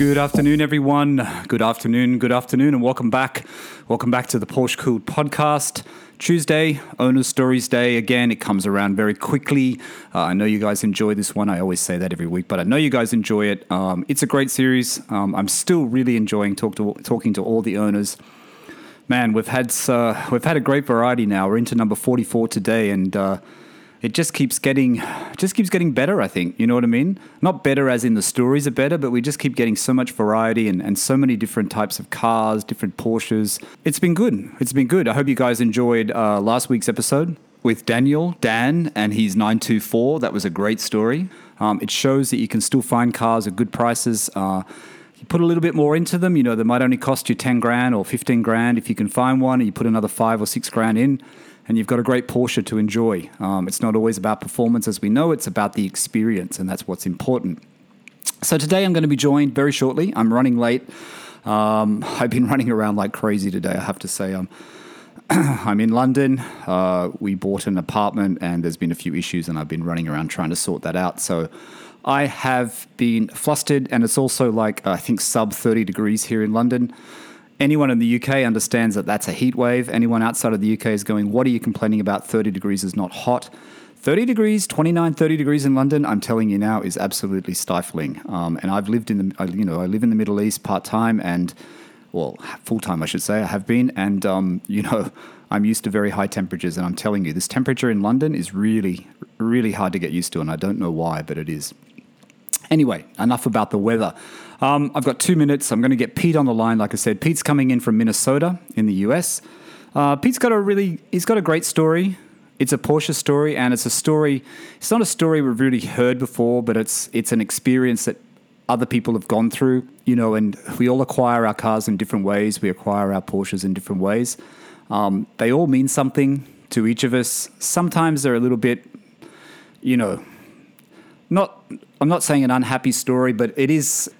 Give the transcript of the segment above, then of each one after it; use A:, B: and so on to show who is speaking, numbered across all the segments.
A: Good afternoon, everyone. Good afternoon, good afternoon, and welcome back. Welcome back to the Porsche Cooled podcast. Tuesday, Owner Stories Day. Again, it comes around very quickly. Uh, I know you guys enjoy this one. I always say that every week, but I know you guys enjoy it. Um, it's a great series. Um, I'm still really enjoying talk to, talking to all the owners. Man, we've had uh, we've had a great variety now. We're into number 44 today, and uh, it just keeps getting just keeps getting better i think. You know what i mean? Not better as in the stories are better but we just keep getting so much variety and, and so many different types of cars different porsches. It's been good. It's been good. I hope you guys enjoyed uh, last week's episode with daniel dan and his 924 that was a great story. Um, it shows that you can still find cars at good prices. Uh, you put a little bit more into them you know they might only cost you 10 grand or 15 grand if you can find one and you put another five or six grand in and you've got a great Porsche to enjoy. Um, it's not always about performance, as we know, it's about the experience, and that's what's important. So today I'm going to be joined very shortly. I'm running late. Um, I've been running around like crazy today, I have to say. Um, I'm in London. Uh, we bought an apartment, and there's been a few issues, and I've been running around trying to sort that out. So I have been flustered, and it's also like I think sub 30 degrees here in London. Anyone in the UK understands that that's a heat wave. Anyone outside of the UK is going, What are you complaining about? 30 degrees is not hot. 30 degrees, 29, 30 degrees in London, I'm telling you now, is absolutely stifling. Um, and I've lived in the, you know, I live in the Middle East part time and, well, full time, I should say, I have been. And, um, you know, I'm used to very high temperatures. And I'm telling you, this temperature in London is really, really hard to get used to. And I don't know why, but it is. Anyway, enough about the weather. Um, I've got two minutes. I'm going to get Pete on the line. Like I said, Pete's coming in from Minnesota in the US. Uh, Pete's got a really, he's got a great story. It's a Porsche story, and it's a story. It's not a story we've really heard before, but it's it's an experience that other people have gone through. You know, and we all acquire our cars in different ways. We acquire our Porsches in different ways. Um, they all mean something to each of us. Sometimes they're a little bit, you know, not. I'm not saying an unhappy story, but it is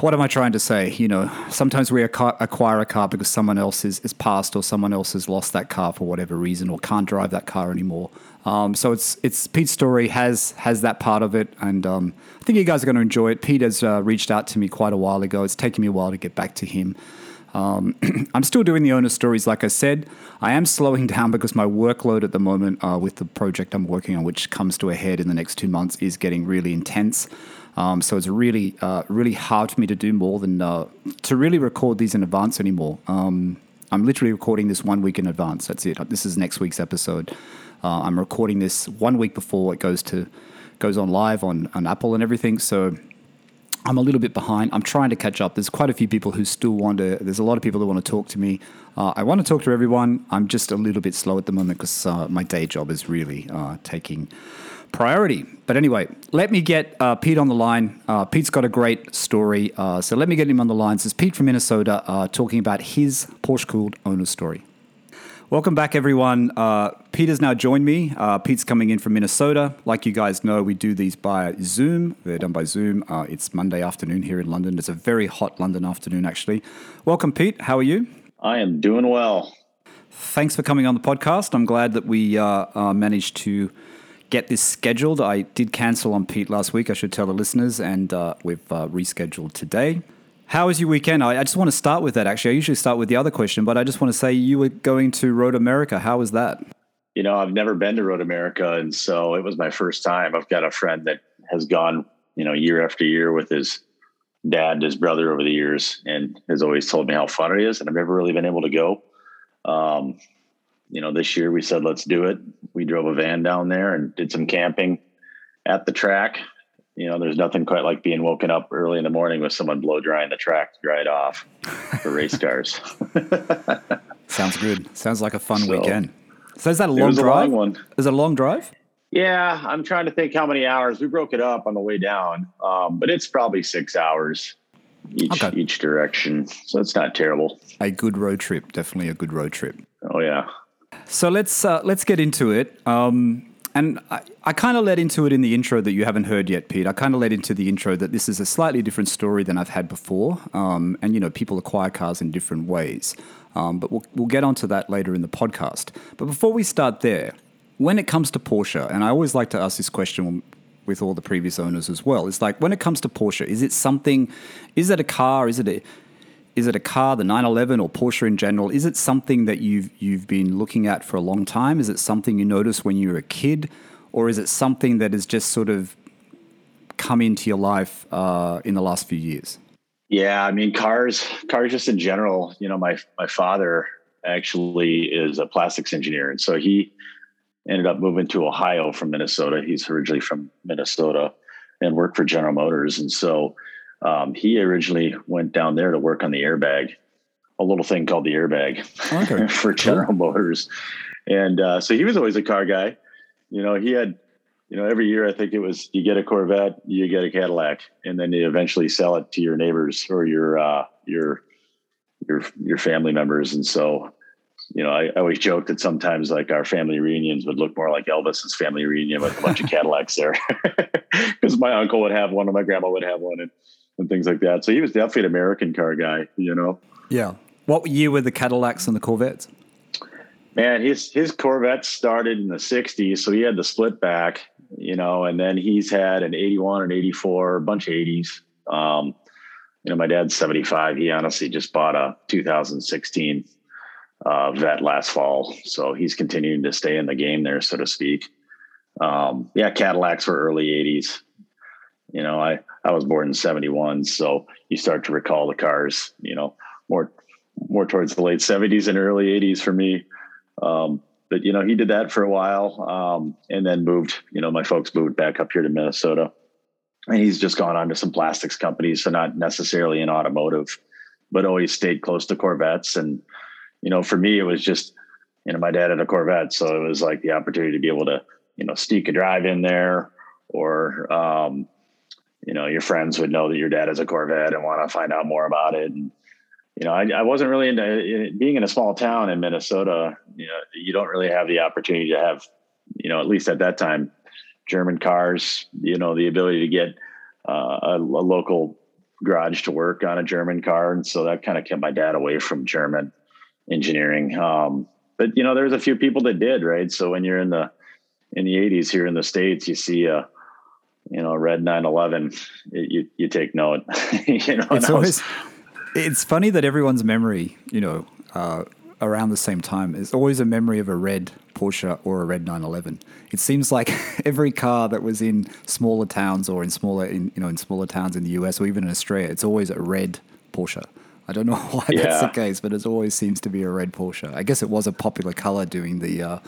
A: what am I trying to say? You know, sometimes we acquire a car because someone else is, is passed or someone else has lost that car for whatever reason or can't drive that car anymore. Um, so it's it's Pete's story has has that part of it, and um, I think you guys are going to enjoy it. Pete has uh, reached out to me quite a while ago. It's taken me a while to get back to him. Um, I'm still doing the owner stories, like I said. I am slowing down because my workload at the moment uh, with the project I'm working on, which comes to a head in the next two months, is getting really intense. Um, so it's really, uh, really hard for me to do more than uh, to really record these in advance anymore. Um, I'm literally recording this one week in advance. That's it. This is next week's episode. Uh, I'm recording this one week before it goes to goes on live on, on Apple and everything. So I'm a little bit behind. I'm trying to catch up. There's quite a few people who still want to. There's a lot of people who want to talk to me. Uh, I want to talk to everyone. I'm just a little bit slow at the moment because uh, my day job is really uh, taking priority. But anyway, let me get uh, Pete on the line. Uh, Pete's got a great story. Uh, so let me get him on the line. This is Pete from Minnesota talking about his Porsche Cooled owner story. Welcome back, everyone. Uh, Pete has now joined me. Uh, Pete's coming in from Minnesota. Like you guys know, we do these by Zoom. They're done by Zoom. it's Monday afternoon here in London. It's a very hot London afternoon, actually. Welcome, Pete. How are you?
B: I am doing well.
A: Thanks for coming on the podcast. I'm glad that we managed to get this scheduled. I did cancel on Pete last week, I should tell the listeners, and uh, we've uh, rescheduled today. How was your weekend? I, I, just want to start with that, actually. I usually start with the other question, but I just want to say you were going to Road America. How was that?
B: You know, I've never been to Road America, and so it was my first time. I've got a friend that has gone, you know, year after year with his dad and his brother over the years and has always told me how fun it is, and I've never really been able to go. Um, you know, this year we said, let's do it. We drove a van down there and did some camping at the track. You know, there's nothing quite like being woken up early in the morning with someone blow drying the track to dry it off for race cars.
A: Sounds good. Sounds like a fun so, weekend. So is that a long drive? A long one. Is it a long drive?
B: Yeah, I'm trying to think how many hours. We broke it up on the way down, um, but it's probably six hours each okay. each direction. So it's not terrible.
A: A good road trip, definitely a good road trip.
B: Oh yeah.
A: So let's uh, let's get into it. Um, and I, I kind of led into it in the intro that you haven't heard yet, Pete. I kind of led into the intro that this is a slightly different story than I've had before. Um, and, you know, people acquire cars in different ways. Um, but we'll, we'll get onto that later in the podcast. But before we start there, when it comes to Porsche, and I always like to ask this question with all the previous owners as well. It's like when it comes to Porsche, is it something? Is it a car? Is it a is it a car, the 911 or Porsche in general? Is it something that you've you've been looking at for a long time? Is it something you noticed when you were a kid, or is it something that has just sort of come into your life uh, in the last few years?
B: Yeah, I mean cars, cars just in general. You know, my my father actually is a plastics engineer, and so he ended up moving to Ohio from Minnesota. He's originally from Minnesota and worked for General Motors, and so um, he originally went down there to work on the airbag, a little thing called the airbag okay. for General cool. Motors. And uh, so he was always a car guy. You know, he had, you know, every year I think it was you get a Corvette, you get a Cadillac, and then you eventually sell it to your neighbors or your uh, your your your family members. And so, you know, I, I always joke that sometimes like our family reunions would look more like Elvis's family reunion with a bunch of Cadillacs there, because my uncle would have one and my grandma would have one, and and things like that. So he was definitely an American car guy, you know.
A: Yeah. What year were the Cadillacs and the Corvettes?
B: Man, his his Corvette started in the '60s, so he had the split back, you know, and then he's had an '81 and '84, a bunch of '80s. Um, you know, my dad's 75. He honestly just bought a 2016 uh, vet last fall, so he's continuing to stay in the game there, so to speak. Um, yeah, Cadillacs were early '80s. You know, I I was born in 71. So you start to recall the cars, you know, more, more towards the late 70s and early 80s for me. Um, but, you know, he did that for a while um, and then moved, you know, my folks moved back up here to Minnesota. And he's just gone on to some plastics companies. So not necessarily in automotive, but always stayed close to Corvettes. And, you know, for me, it was just, you know, my dad had a Corvette. So it was like the opportunity to be able to, you know, sneak a drive in there or, um, you know your friends would know that your dad has a Corvette and want to find out more about it. And you know, I, I wasn't really into being in a small town in Minnesota. You know, you don't really have the opportunity to have, you know, at least at that time, German cars. You know, the ability to get uh, a, a local garage to work on a German car, and so that kind of kept my dad away from German engineering. Um, but you know, there's a few people that did, right? So when you're in the in the 80s here in the states, you see you know, red 911, you, you take note, you know,
A: it's always, it's funny that everyone's memory, you know, uh, around the same time is always a memory of a red Porsche or a red 911. It seems like every car that was in smaller towns or in smaller, in, you know, in smaller towns in the US or even in Australia, it's always a red Porsche. I don't know why yeah. that's the case, but it always seems to be a red Porsche. I guess it was a popular color during the uh,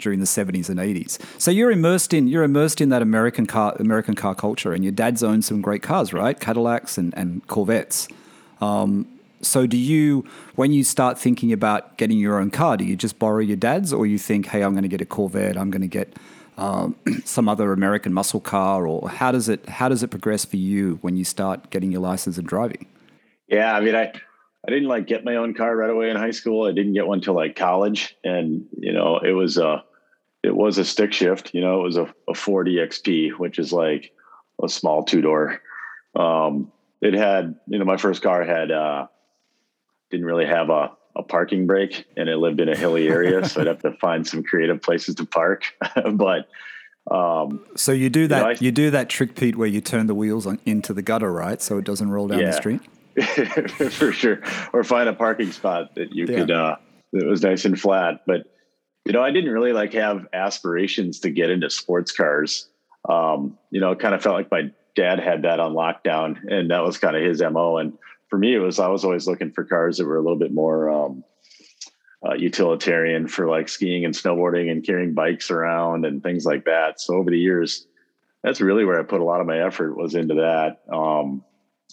A: during the seventies and eighties. So you're immersed in you're immersed in that American car American car culture, and your dad's owned some great cars, right? Cadillacs and and Corvettes. Um, so do you, when you start thinking about getting your own car, do you just borrow your dad's, or you think, hey, I'm going to get a Corvette, I'm going to get um, some other American muscle car, or how does it how does it progress for you when you start getting your license and driving?
B: Yeah, I mean, I I didn't like get my own car right away in high school. I didn't get one till like college, and you know, it was a it was a stick shift. You know, it was a, a Ford EXP, which is like a small two door. Um, it had, you know, my first car had uh, didn't really have a a parking brake, and it lived in a hilly area, so I'd have to find some creative places to park. but um,
A: so you do that you, know, I, you, do that trick, Pete, where you turn the wheels on, into the gutter, right? So it doesn't roll down yeah. the street.
B: for sure, or find a parking spot that you yeah. could uh, that was nice and flat. But you know, I didn't really like have aspirations to get into sports cars. Um, you know, it kind of felt like my dad had that on lockdown, and that was kind of his mo. And for me, it was I was always looking for cars that were a little bit more um, uh, utilitarian for like skiing and snowboarding and carrying bikes around and things like that. So over the years, that's really where I put a lot of my effort was into that. Um,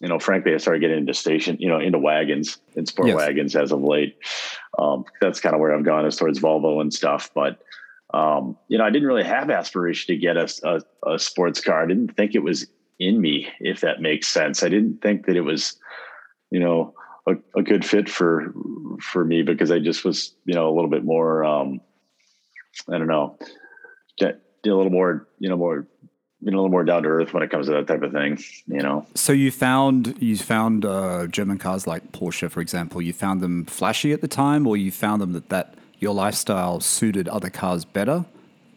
B: you know, frankly, I started getting into station, you know, into wagons and sport yes. wagons as of late. Um, that's kind of where I've gone as towards Volvo and stuff. But, um, you know, I didn't really have aspiration to get a, a, a, sports car. I didn't think it was in me, if that makes sense. I didn't think that it was, you know, a, a good fit for, for me because I just was, you know, a little bit more, um, I don't know, a little more, you know, more being a little more down to earth when it comes to that type of thing, you know.
A: So you found you found uh, German cars like Porsche, for example. You found them flashy at the time, or you found them that that your lifestyle suited other cars better,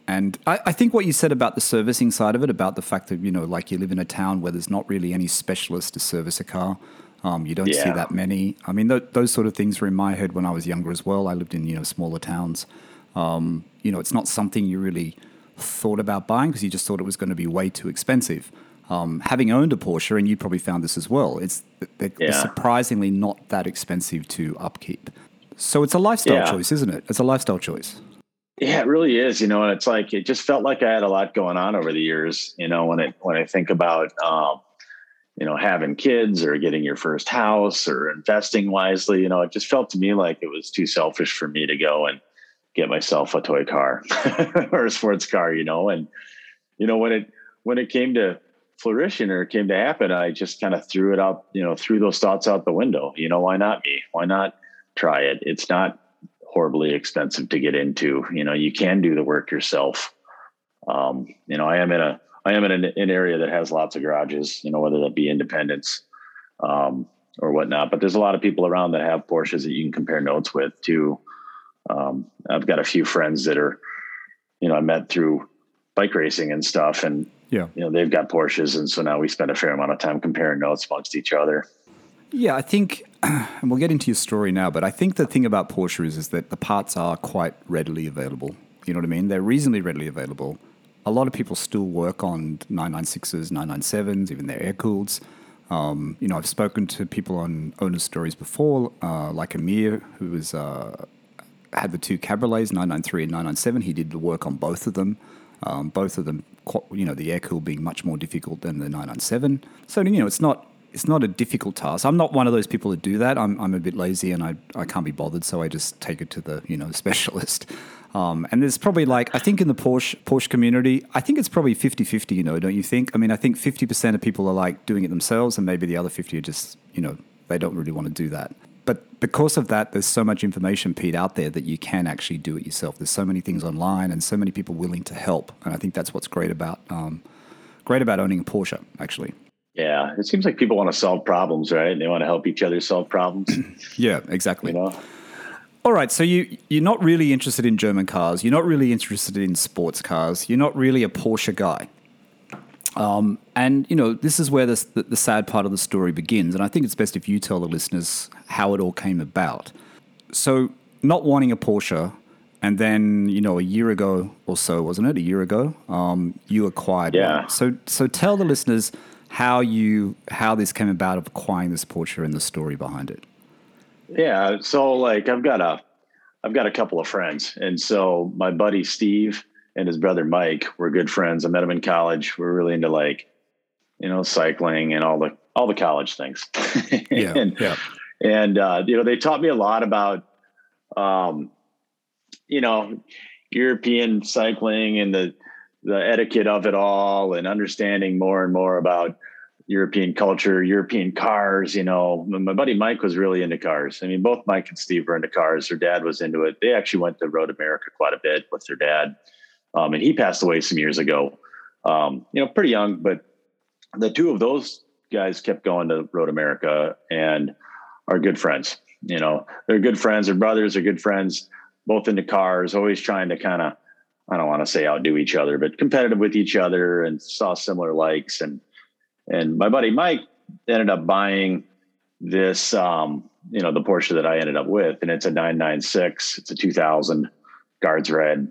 A: And I, I, think what you said about the servicing side of it, about the fact that, you know, like you live in a town where there's not really any specialist to service a car. Um, you don't yeah. see that many. I mean, th- those sort of things were in my head when I was younger as well. I lived in, you know, smaller towns. Um, you know, it's not something you really thought about buying because you just thought it was going to be way too expensive. Um, having owned a Porsche, and you probably found this as well, it's they're, yeah. surprisingly not that expensive to upkeep. So it's a lifestyle yeah. choice, isn't it? It's a lifestyle choice.
B: Yeah, it really is. You know, and it's like it just felt like I had a lot going on over the years. You know, when it when I think about um, you know having kids or getting your first house or investing wisely, you know, it just felt to me like it was too selfish for me to go and get myself a toy car or a sports car. You know, and you know when it when it came to fruition or came to happen, I just kind of threw it out. You know, threw those thoughts out the window. You know, why not me? Why not? try it. It's not horribly expensive to get into. You know, you can do the work yourself. Um, you know, I am in a I am in an, an, area that has lots of garages. You know, whether that be independents um, or whatnot. But there's a lot of people around that have Porsches that you can compare notes with too. Um, I've got a few friends that are, you know, I met through bike racing and stuff, and yeah, you know, they've got Porsches, and so now we spend a fair amount of time comparing notes amongst each other.
A: Yeah, I think, and we'll get into your story now, but I think the thing about Porsche is, is that the parts are quite readily available. You know what I mean? They're reasonably readily available. A lot of people still work on 996s, 997s, even their air cooleds. Um, you know, I've spoken to people on owner stories before, uh, like Amir, who was uh, had the two cabriolets, 993 and 997. He did the work on both of them. Um, both of them, you know, the air cool being much more difficult than the 997. So, you know, it's not it's not a difficult task. I'm not one of those people that do that. I'm, I'm a bit lazy and I, I can't be bothered, so I just take it to the you know specialist. Um, and there's probably like I think in the Porsche Porsche community, I think it's probably 50-50, you know, don't you think? I mean, I think 50% of people are like doing it themselves and maybe the other 50 are just, you know, they don't really want to do that. But because of that, there's so much information, Pete, out there that you can actually do it yourself. There's so many things online and so many people willing to help. And I think that's what's great about um, great about owning a Porsche, actually.
B: Yeah, it seems like people want to solve problems, right? They want to help each other solve problems.
A: yeah, exactly. You know? All right, so you you're not really interested in German cars. You're not really interested in sports cars. You're not really a Porsche guy. Um, and you know this is where this, the, the sad part of the story begins. And I think it's best if you tell the listeners how it all came about. So, not wanting a Porsche, and then you know a year ago or so, wasn't it? A year ago, um, you acquired
B: yeah.
A: one. So, so tell the listeners how you how this came about of acquiring this Porsche and the story behind it.
B: Yeah, so like I've got a I've got a couple of friends, and so my buddy Steve and his brother Mike were good friends. I met them in college. We are really into like you know cycling and all the all the college things.
A: yeah,
B: and,
A: yeah.
B: And uh, you know they taught me a lot about um, you know European cycling and the the etiquette of it all and understanding more and more about European culture, European cars. You know, my buddy Mike was really into cars. I mean, both Mike and Steve were into cars. Their dad was into it. They actually went to Road America quite a bit with their dad. Um, and he passed away some years ago. Um, you know, pretty young, but the two of those guys kept going to Road America and are good friends. You know, they're good friends. They're brothers. They're good friends. Both into cars. Always trying to kind of I don't want to say outdo each other, but competitive with each other and saw similar likes. And and my buddy Mike ended up buying this, um, you know, the Porsche that I ended up with, and it's a 996. It's a 2000 guards red.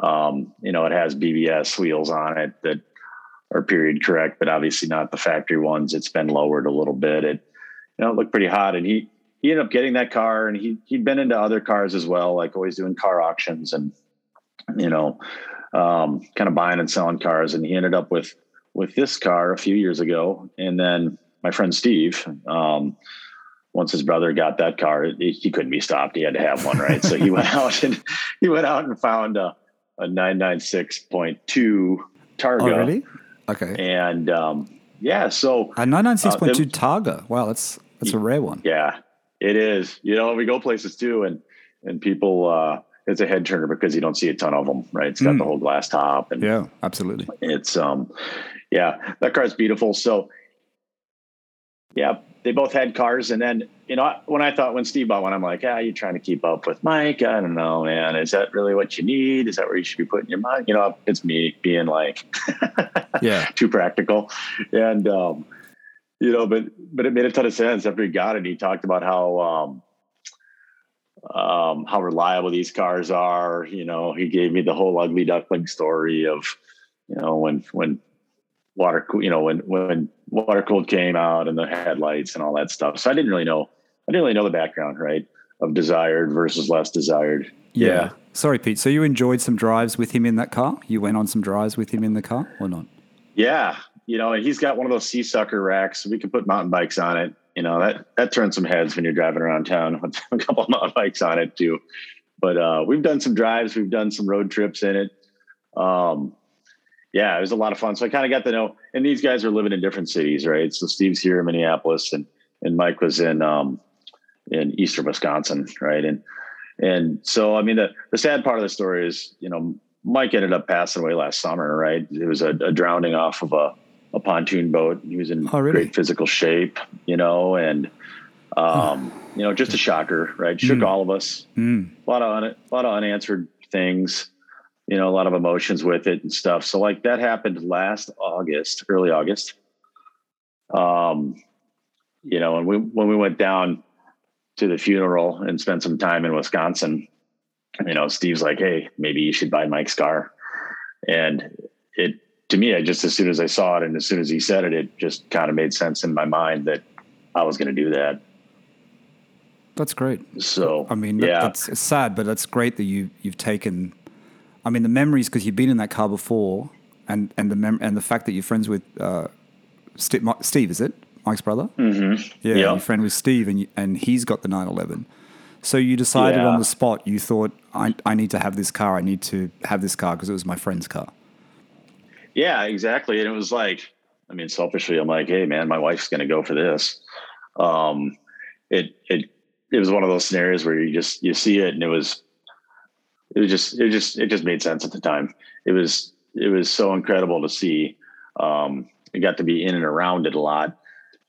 B: Um, you know, it has BBS wheels on it that are period correct, but obviously not the factory ones. It's been lowered a little bit. It, you know, it looked pretty hot, and he he ended up getting that car, and he he'd been into other cars as well, like always doing car auctions and you know, um, kind of buying and selling cars. And he ended up with with this car a few years ago. And then my friend Steve, um, once his brother got that car, he, he couldn't be stopped. He had to have one, right? so he went out and he went out and found a, a 996.2 Targa.
A: Oh, really? Okay.
B: And um, yeah, so
A: a 996.2 uh, Targa. Wow, that's that's a rare one.
B: Yeah, it is. You know, we go places too, and and people uh, it's a head turner because you don't see a ton of them, right? It's got mm. the whole glass top and
A: yeah, absolutely.
B: It's um, yeah, that car's beautiful. So yeah, they both had cars. And then, you know, when I thought when Steve bought one, I'm like, ah, you're trying to keep up with Mike. I don't know, man. Is that really what you need? Is that where you should be putting your money? You know, it's me being like,
A: yeah,
B: too practical. And, um, you know, but, but it made a ton of sense after he got it. He talked about how, um, um, how reliable these cars are. You know, he gave me the whole ugly duckling story of, you know, when, when water, cool, you know, when, when water cooled came out and the headlights and all that stuff. So I didn't really know, I didn't really know the background, right. Of desired versus less desired.
A: Yeah. yeah. Sorry, Pete. So you enjoyed some drives with him in that car? You went on some drives with him in the car or not?
B: Yeah. You know, and he's got one of those SeaSucker racks. So we can put mountain bikes on it. You know, that, that turns some heads when you're driving around town with a couple of mountain bikes on it too. But uh, we've done some drives. We've done some road trips in it. Um, yeah, it was a lot of fun. So I kind of got to know, and these guys are living in different cities, right? So Steve's here in Minneapolis, and and Mike was in um, in eastern Wisconsin, right? And and so I mean, the the sad part of the story is, you know, Mike ended up passing away last summer, right? It was a, a drowning off of a a pontoon boat. He was in oh, really? great physical shape, you know, and um, you know, just a shocker, right? Shook mm. all of us. Mm. A lot of un, a lot of unanswered things you know, a lot of emotions with it and stuff. So like that happened last August, early August. Um, you know, and we when we went down to the funeral and spent some time in Wisconsin, you know, Steve's like, "Hey, maybe you should buy Mike's car," and it to me, I just as soon as I saw it and as soon as he said it, it just kind of made sense in my mind that I was going to do that.
A: That's great.
B: So
A: I mean, yeah, it's sad, but that's great that you you've taken I mean, the memories because you've been in that car before, and and the mem- and the fact that you're friends with uh, Steve, Steve, is it Mike's brother?
B: Mm-hmm.
A: Yeah, yep. you're friend with Steve, and you, and he's got the 911. So you decided yeah. on the spot. You thought, I I need to have this car. I need to have this car because it was my friend's car.
B: Yeah, exactly. And it was like, I mean, selfishly, I'm like, hey, man, my wife's going to go for this. Um, it it it was one of those scenarios where you just you see it, and it was it was just it just it just made sense at the time. It was it was so incredible to see. Um, I got to be in and around it a lot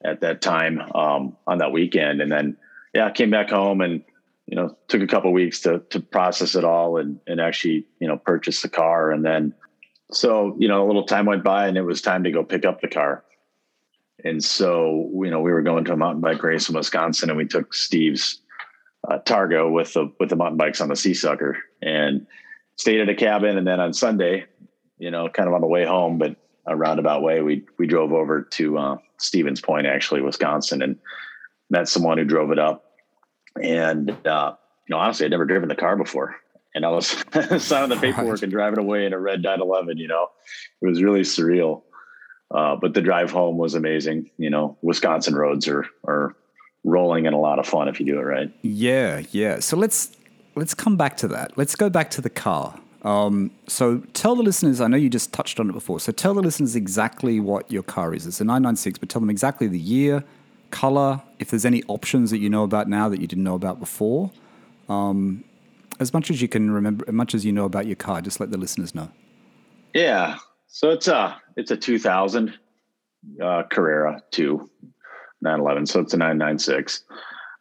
B: at that time um, on that weekend, and then yeah, I came back home and you know took a couple weeks to to process it all and and actually you know purchase the car, and then so you know a little time went by and it was time to go pick up the car. And so, you know, we were going to a mountain bike race in Wisconsin and we took Steve's uh, Targa with the with the mountain bikes on the SeaSucker and stayed at a cabin. And then on Sunday, you know, kind of on the way home, but a roundabout way, we we drove over to uh, Stevens Point, actually, Wisconsin, and met someone who drove it up. And uh, you know, honestly, I'd never driven the car before, and I was signing the paperwork right. and driving away in a red 911. You know, it was really surreal. Uh, but the drive home was amazing. You know, Wisconsin roads are are rolling and a lot of fun if you do it right.
A: Yeah, yeah. So let's let's come back to that. Let's go back to the car. Um, so tell the listeners. I know you just touched on it before. So tell the listeners exactly what your car is. It's a 996, but tell them exactly the year, color. If there's any options that you know about now that you didn't know about before. Um, as much as you can remember, as much as you know about your car, just let the listeners know.
B: Yeah. So it's a it's a 2000 uh, Carrera 2 911. So it's a 996.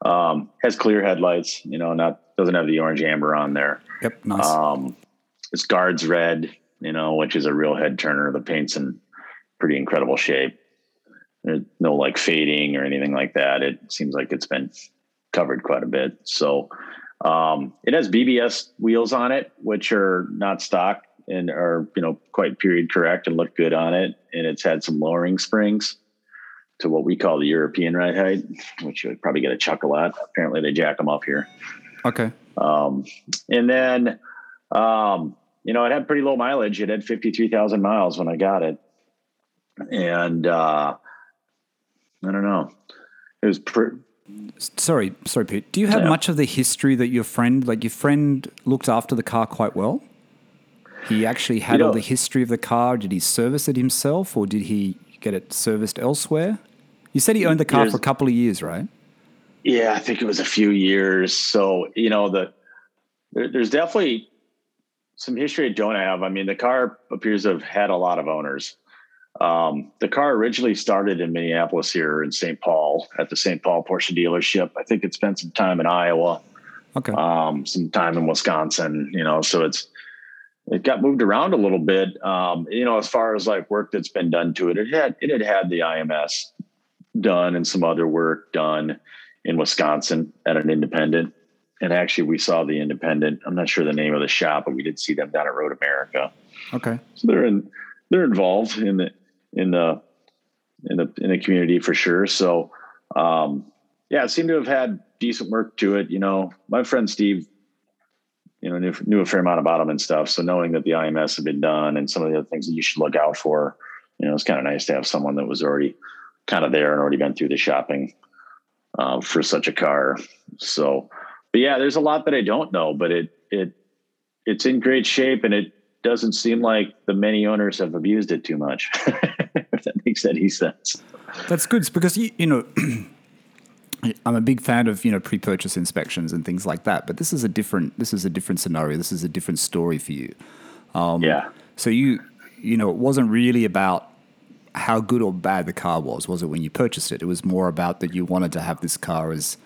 B: Um, has clear headlights, you know, not doesn't have the orange amber on there.
A: Yep, nice.
B: Um, it's guards red, you know, which is a real head turner. The paint's in pretty incredible shape. There's no like fading or anything like that. It seems like it's been covered quite a bit. So um, it has BBS wheels on it, which are not stock and are you know quite period correct and look good on it. And it's had some lowering springs to what we call the European ride height, which you would probably get a chuckle at. Apparently, they jack them up here.
A: Okay.
B: Um, and then, um, you know, it had pretty low mileage. It had 53,000 miles when I got it. And, uh, I don't know. It was pretty.
A: Sorry, sorry, Pete. Do you have yeah. much of the history that your friend, like your friend, looked after the car quite well? He actually had you know, all the history of the car. Did he service it himself, or did he get it serviced elsewhere? You said he owned the car for a couple of years, right?
B: Yeah, I think it was a few years. So you know, the there, there's definitely some history I don't have. I mean, the car appears to have had a lot of owners. Um, the car originally started in Minneapolis here in St. Paul at the St. Paul Porsche dealership. I think it spent some time in Iowa,
A: Okay.
B: um, some time in Wisconsin, you know, so it's, it got moved around a little bit. Um, you know, as far as like work that's been done to it, it had, it had had the IMS done and some other work done in Wisconsin at an independent. And actually we saw the independent, I'm not sure the name of the shop, but we did see them down at Road America.
A: okay.
B: So they're in, they're involved in the, in the, in the, in the community for sure. So, um, yeah, it seemed to have had decent work to it. You know, my friend Steve, you know, knew, knew a fair amount about them and stuff. So knowing that the IMS had been done and some of the other things that you should look out for, you know, it's kind of nice to have someone that was already kind of there and already been through the shopping um, for such a car. So, but yeah, there's a lot that I don't know, but it it it's in great shape and it doesn't seem like the many owners have abused it too much. if that makes any sense.
A: That's good because you, you know I'm a big fan of you know pre-purchase inspections and things like that. But this is a different this is a different scenario. This is a different story for you.
B: Um, yeah.
A: So you you know it wasn't really about how good or bad the car was, was it when you purchased it? It was more about that you wanted to have this car as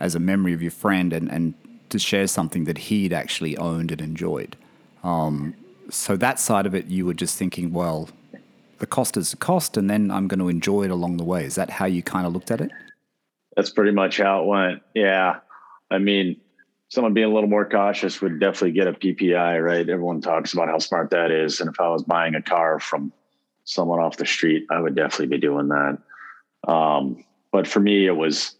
A: as a memory of your friend and and to share something that he'd actually owned and enjoyed. Um, so that side of it, you were just thinking, well, the cost is the cost, and then I'm going to enjoy it along the way. Is that how you kind of looked at it?
B: That's pretty much how it went. Yeah. I mean, someone being a little more cautious would definitely get a PPI, right? Everyone talks about how smart that is. And if I was buying a car from someone off the street, I would definitely be doing that. Um, but for me, it was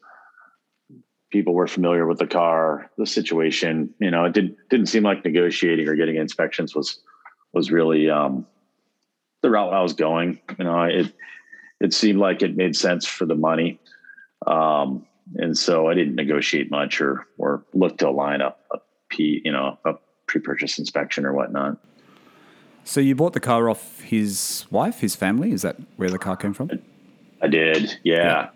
B: people were familiar with the car, the situation. You know, it did, didn't seem like negotiating or getting inspections was was really um, the route I was going. You know, it it seemed like it made sense for the money. Um, and so I didn't negotiate much or or look to line up a P, you know, a pre-purchase inspection or whatnot.
A: So you bought the car off his wife, his family. Is that where the car came from?
B: I did, yeah,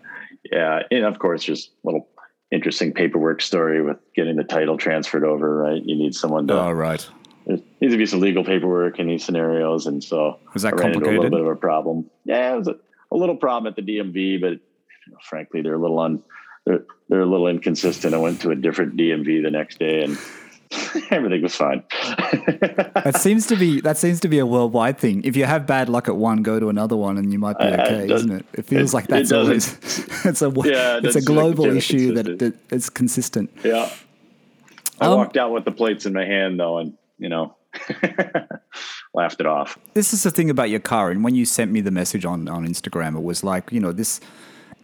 B: yeah, and of course, just a little interesting paperwork story with getting the title transferred over. Right, you need someone to.
A: Oh, right.
B: There needs to be some legal paperwork in these scenarios, and so
A: Was that
B: I ran into a little bit of a problem. Yeah, it was a, a little problem at the DMV, but you know, frankly, they're a little un, they're they're a little inconsistent. I went to a different DMV the next day, and everything was fine.
A: That seems to be that seems to be a worldwide thing. If you have bad luck at one, go to another one, and you might be
B: I-
A: okay,
B: does-
A: isn't it? It feels
B: it-
A: like that's
B: it
A: always it's a
B: Yeah,
A: it's a
B: that's like
A: global issue that it's consistent.
B: yeah, I
A: Um,
B: walked out with the plates in my hand though, and you know, laughed it off.
A: This is the thing about your car, and when you sent me the message on on Instagram, it was like you know this,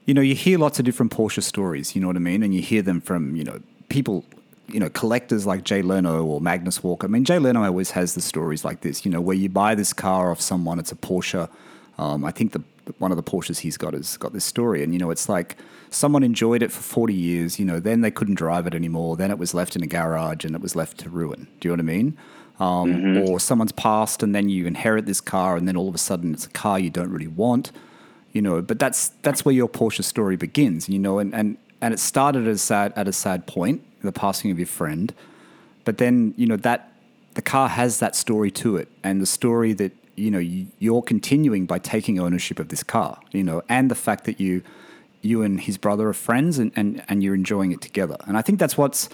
A: you know, you hear lots of different Porsche stories, you know what I mean, and you hear them from you know people. You know, collectors like Jay Leno or Magnus Walker. I mean, Jay Leno always has the stories like this. You know, where you buy this car off someone, it's a Porsche. Um, I think the one of the Porsches he's got has got this story, and you know, it's like someone enjoyed it for forty years. You know, then they couldn't drive it anymore. Then it was left in a garage, and it was left to ruin. Do you know what I mean? Um, Or someone's passed, and then you inherit this car, and then all of a sudden it's a car you don't really want. You know, but that's that's where your Porsche story begins. You know, and and and it started as sad at a sad point, the passing of your friend, but then you know that the car has that story to it, and the story that you know you, you're continuing by taking ownership of this car. You know, and the fact that you you and his brother are friends, and and and you're enjoying it together. And I think that's what's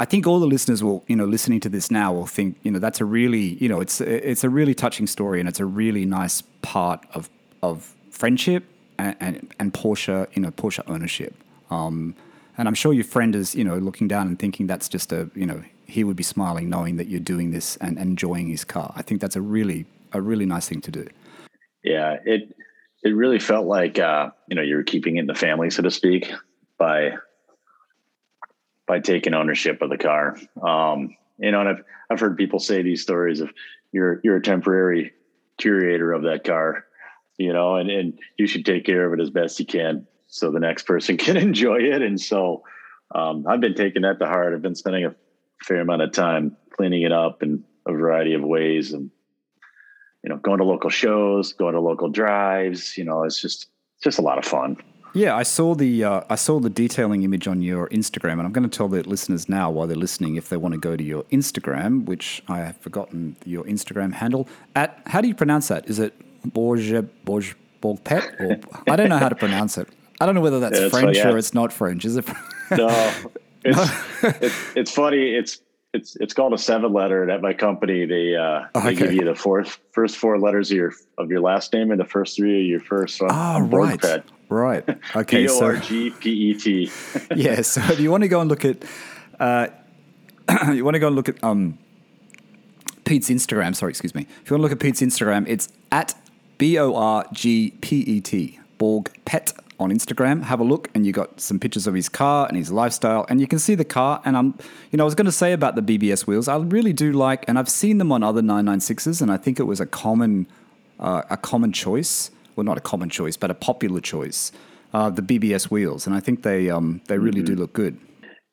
A: I think all the listeners will, you know, listening to this now will think, you know, that's a really, you know, it's it's a really touching story and it's a really nice part of of friendship and and, and Porsche, you know, Porsche ownership. Um, and I'm sure your friend is, you know, looking down and thinking that's just a, you know, he would be smiling knowing that you're doing this and enjoying his car. I think that's a really a really nice thing to do.
B: Yeah, it it really felt like uh, you know you're keeping it in the family, so to speak, by by taking ownership of the car. Um, you know, and I've I've heard people say these stories of you're you're a temporary curator of that car, you know, and and you should take care of it as best you can so the next person can enjoy it. And so um, I've been taking that to heart. I've been spending a fair amount of time cleaning it up in a variety of ways and you know, going to local shows, going to local drives. You know, it's just it's just a lot of fun.
A: Yeah, I saw the uh, I saw the detailing image on your Instagram, and I'm going to tell the listeners now while they're listening if they want to go to your Instagram, which I have forgotten your Instagram handle at. How do you pronounce that? Is it Borge, Borge, Borgpet? Or, I don't know how to pronounce it. I don't know whether that's French
B: yeah.
A: or it's not French. Is it?
B: No, it's, it's it's funny. It's it's it's called a seven letter, and at my company, they uh, they
A: Okay.
B: give you the fourth first four letters of your of your last name and the first three of your first. So I'm-
A: Ah,
B: I'm
A: right.
B: Borgpet.
A: Right. Okay.
B: B O
A: So,
B: R G P E T.
A: yeah. So if you want to go and look at, uh, you want to go and look at um, Pete's Instagram. Sorry, excuse me. If you want to look at Pete's Instagram, it's at B O R G P E T Borg Pet on Instagram. Have a look, and you got some pictures of his car and his lifestyle, and you can see the car. And I'm, you know, I was going to say about the BBS wheels. I really do like, and I've seen them on other 996s, and I think it was a common, uh, a common choice. Well, not a common choice, but a popular choice. Uh, the BBS wheels, and I think they um, they really do look good.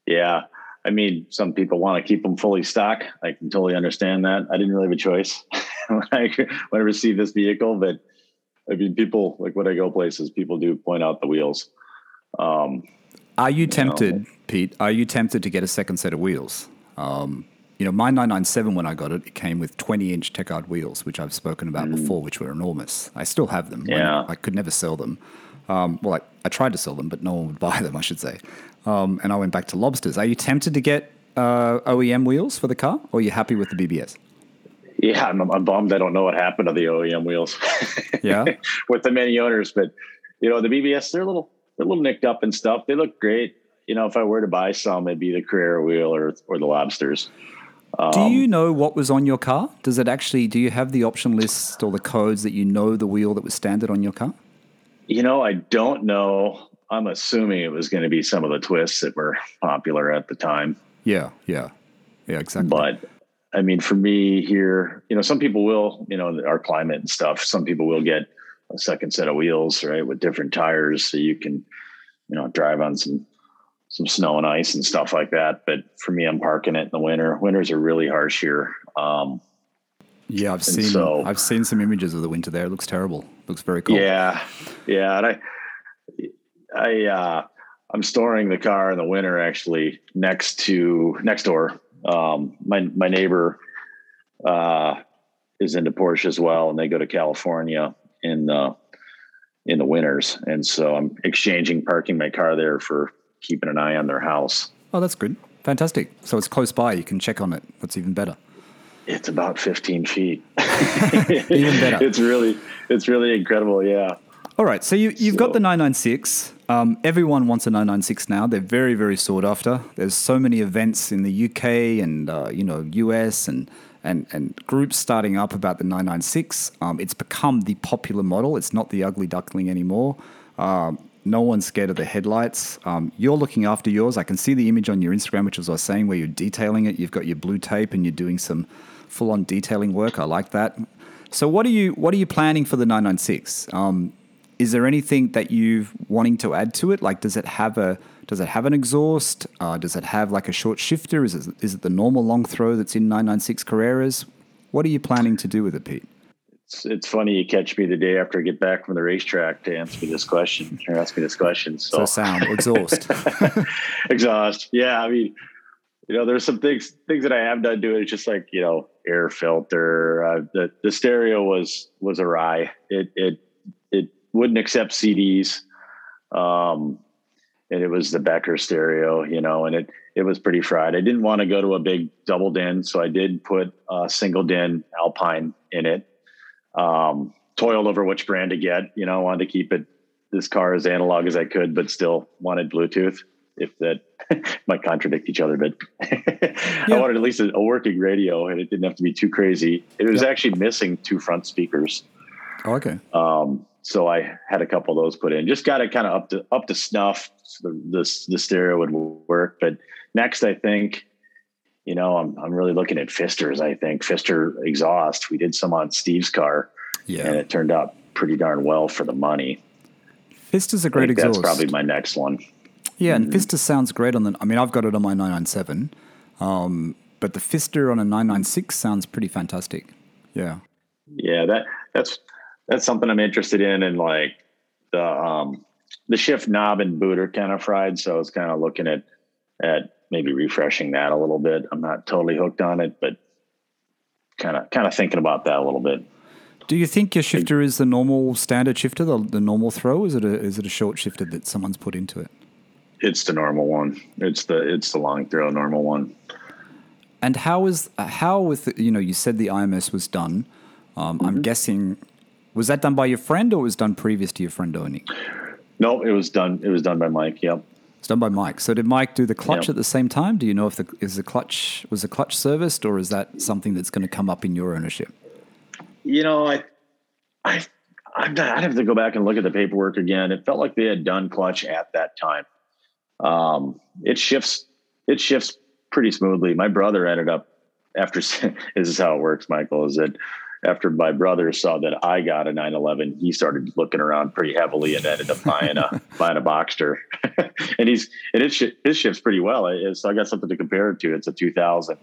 B: Yeah. I mean, some people want to keep them fully stock. I can totally understand that. I didn't really have a choice when I when I received this vehicle, but I mean, people like when I go places, people do point out the wheels. Um,
A: Are you tempted, Pete? Are you tempted to get a second set of wheels? Um, you know, my 997 when I got it, it came with 20 inch TechArt wheels, which I've spoken about before, which were enormous. I still have them. I-
B: Yeah.
A: I, could never sell them. Um, well, I, I tried to sell them, but no one would buy them, I should say. Um, and I went back to lobsters. Are you tempted to get uh, OEM wheels for the car, or are you happy with the BBS?
B: Yeah, I'm, I'm bummed. I don't know what happened to the OEM wheels.
A: Yeah.
B: with the many owners, but you know, the BBS, they're a little, they're a little nicked up and stuff. They look great. You know, if I were to buy some, it'd be the Carrera wheel or, or the lobsters.
A: Do
B: Um,
A: you know what was on your car? Does it actually, do you have the option list or the codes that you know the wheel that was standard on your car?
B: You know, I don't know. I'm assuming it was going to be some of the twists that were popular at the time.
A: Yeah, yeah. Yeah, exactly.
B: But I mean, for me here, you know, some people will, you know, our climate and stuff, some people will get a second set of wheels, right, with different tires so you can, you know, drive on some some snow and ice and stuff like that. But for me, I'm parking it in the winter. Winters are really harsh here. Um,
A: Yeah, I've seen
B: so-
A: I've seen some images of the winter there. It looks terrible. looks very cold.
B: Yeah, yeah, and I, I, uh, I'm storing the car in the winter actually next to next door. Um, my my neighbor uh, is into Porsche as well, and they go to California in the in the winters, and so I'm exchanging parking my car there for keeping an eye on their house.
A: Oh, that's good. Fantastic. So it's close by. You can check on it. That's even better.
B: It's about 15 feet.
A: Even better.
B: It's really it's really incredible. Yeah.
A: All right. So you, you've got the 996. Um, everyone wants a 996 now. They're very, very sought after. There's so many events in the UK and uh, you know US and, and and groups starting up about the 996. Um, it's become the popular model. It's not the ugly duckling anymore. Um, no one's scared of the headlights. Um, you're looking after yours. I can see the image on your Instagram, which was I was saying, where you're detailing it. You've got your blue tape and you're doing some full-on detailing work. I like that. So what are you what are you planning for the 996? Um, is there anything that you've wanting to add to it? Like, does it have a does it have an exhaust? Uh, does it have like a short shifter? Is it is it the normal long throw that's in 996 Carreras? What are you planning to do with it, Pete?
B: It's, it's funny you catch me the day after I get back from the racetrack to answer me this question or ask me this question.
A: So
B: So,
A: sound exhaust.
B: exhaust. Yeah. I mean, you know, there's some things, things that I have done to it. It's just like, you know, air filter, uh, the, the stereo was, was awry. It, it, it wouldn't accept CDs. Um, and it was the Becker stereo, you know, and it, it was pretty fried. I didn't want to go to a big double din. So I did put a single din Alpine in it. Um, toiled over which brand to get, you know, I wanted to keep it this car as analog as I could, but still wanted Bluetooth. If that might contradict each other, but I wanted at least a, a working radio, and it didn't have to be too crazy. It was
A: Yeah.
B: actually missing two front speakers,
A: oh, okay.
B: um, so I had a couple of those put in. Just got it kind of up to up to snuff. So the, the the stereo would work. But next, I think, you know, I'm I'm really looking at Fisters. I think Fister exhaust. We did some on Steve's car, and it turned out pretty darn well for the money.
A: Fister's a great exhaust.
B: that's probably my next one.
A: Yeah, and Fister sounds great on the. I mean, I've got it on my 997, um, but the Fister on a 996 sounds pretty fantastic. Yeah.
B: Yeah, that that's that's something I'm interested in, and like the um the shift knob and boot are kind of fried, so I was kind of looking at at maybe refreshing that a little bit. I'm not totally hooked on it, but kind of kind of thinking about that a little bit.
A: Do you think your shifter is the normal standard shifter, the, the normal throw? Is it a is it a short shifter that someone's put into it?
B: It's the normal one. It's the it's the long throw normal one.
A: And how is how with the, you know you said the IMS was done. Um, I'm guessing was that done by your friend or was done previous to your friend owning?
B: No, it was done. It was done by Mike. Yep.
A: It's done by Mike. So did Mike do the clutch
B: Yep.
A: at the same time? Do you know if the is the clutch was the clutch serviced or is that something that's going to come up in your ownership?
B: You know, I, I, I'd I'd have to go back and look at the paperwork again. It felt like they had done clutch at that time. Um, it shifts. It shifts pretty smoothly. My brother ended up after. this is how it works, Michael. Is that after my brother saw that I got a 911, he started looking around pretty heavily and ended up buying a buying a Boxster. and he's and it sh- his shifts pretty well. It- So I got something to compare it to. It's a 2000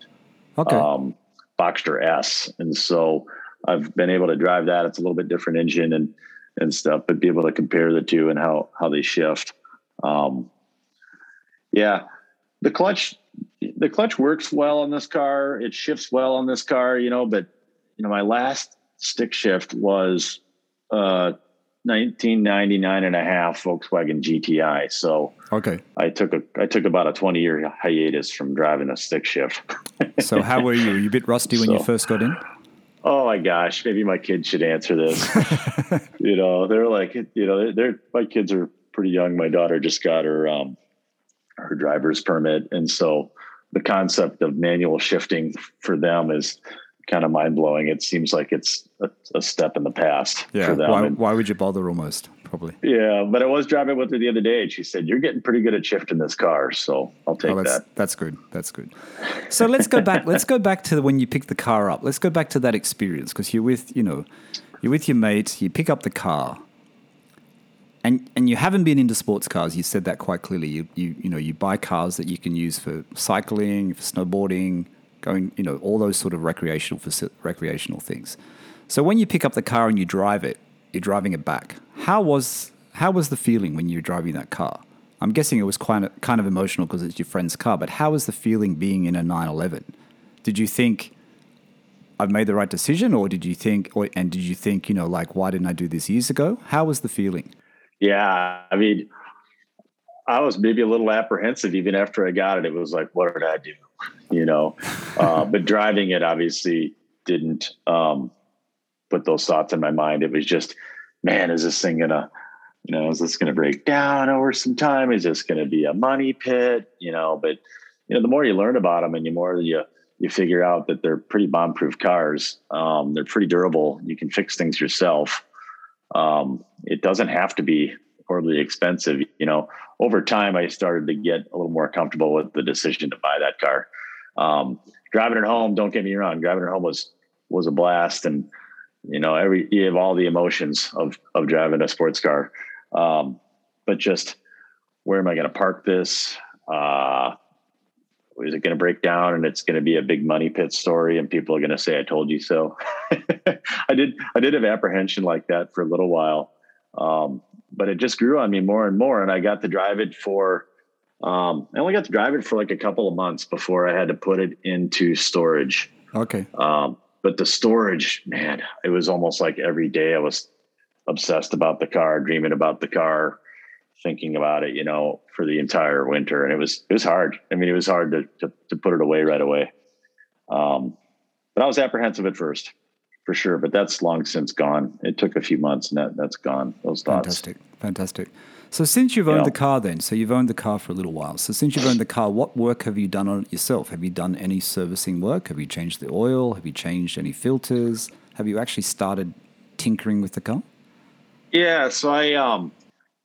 A: Okay.
B: um, Boxster S, and so I've been able to drive that. It's a little bit different engine and and stuff, but be able to compare the two and how how they shift. Um, yeah, the clutch the clutch works well on this car. It shifts well on this car, you know. But you know, my last stick shift was uh, 1999 and a half Volkswagen GTI. So
A: okay.
B: I took a I took about a 20 year hiatus from driving a stick shift.
A: So how were you? Were you a bit rusty when you first got in?
B: Oh my gosh, maybe my kids should answer this. you know, they're like, you know, they're, they're my kids are pretty young. My daughter just got her um her driver's permit, and so the concept of manual shifting for them is kind of mind blowing. It seems like it's a, a step in the past for them.
A: Why,
B: And-
A: why would you bother? Almost probably.
B: yeah, but I was driving with her the other day, and she said, "You're getting pretty good at shifting this car." So I'll take
A: Oh, that's
B: that.
A: that's good. That's good. So let's go back. let's go back to when you picked the car up. Let's go back to that experience because you're with you know you're with your mate. You pick up the car, and and you haven't been into sports cars. You said that quite clearly. You you you know you buy cars that you can use for cycling, for snowboarding, going you know all those sort of recreational recreational things. So when you pick up the car and you drive it, you're driving it back. How was how was the feeling when you were driving that car? I'm guessing it was quite kind of emotional because it's your friend's car. But how was the feeling being in a 911? Did you think I've made the right decision, or did you think, or, and did you think, you know, like why didn't I do this years ago? How was the feeling?
B: Yeah, I mean, I was maybe a little apprehensive even after I got it. It was like, what did I do? You know, uh, but driving it obviously didn't um, put those thoughts in my mind. It was just, man, is this thing gonna, you know, is this gonna break down over some time? Is this gonna be a money pit? You know, but you know, the more you learn about them and the more you you figure out that they're pretty bomb-proof cars. Um, they're pretty durable. You can fix things yourself. Um, it doesn't have to be horribly expensive. You know, over time, I started to get a little more comfortable with the decision to buy that car. Um, driving it home, don't get me wrong, driving it home was was a blast, and you know, every you have all the emotions of of driving a sports car. Um, but just where am I going to park this? Uh, is it going to break down and it's going to be a big money pit story and people are going to say i told you so i did i did have apprehension like that for a little while um, but it just grew on me more and more and i got to drive it for um, i only got to drive it for like a couple of months before i had to put it into storage
A: Okay.
B: um, but the storage man it was almost like every day i was obsessed about the car dreaming about the car thinking about it, you know, for the entire winter. And it was, it was hard. I mean, it was hard to, to, to put it away right away. Um, but I was apprehensive at first for sure, but that's long since gone. It took a few months and that that's gone. Those thoughts.
A: Fantastic. Fantastic. So since you've owned
B: Yeah.
A: the car then, so you've owned the car for a little while. So since you've owned the car, what work have you done on it yourself? Have you done any servicing work? Have you changed the oil? Have you changed any filters? Have you actually started tinkering with the car?
B: Yeah. So I, um,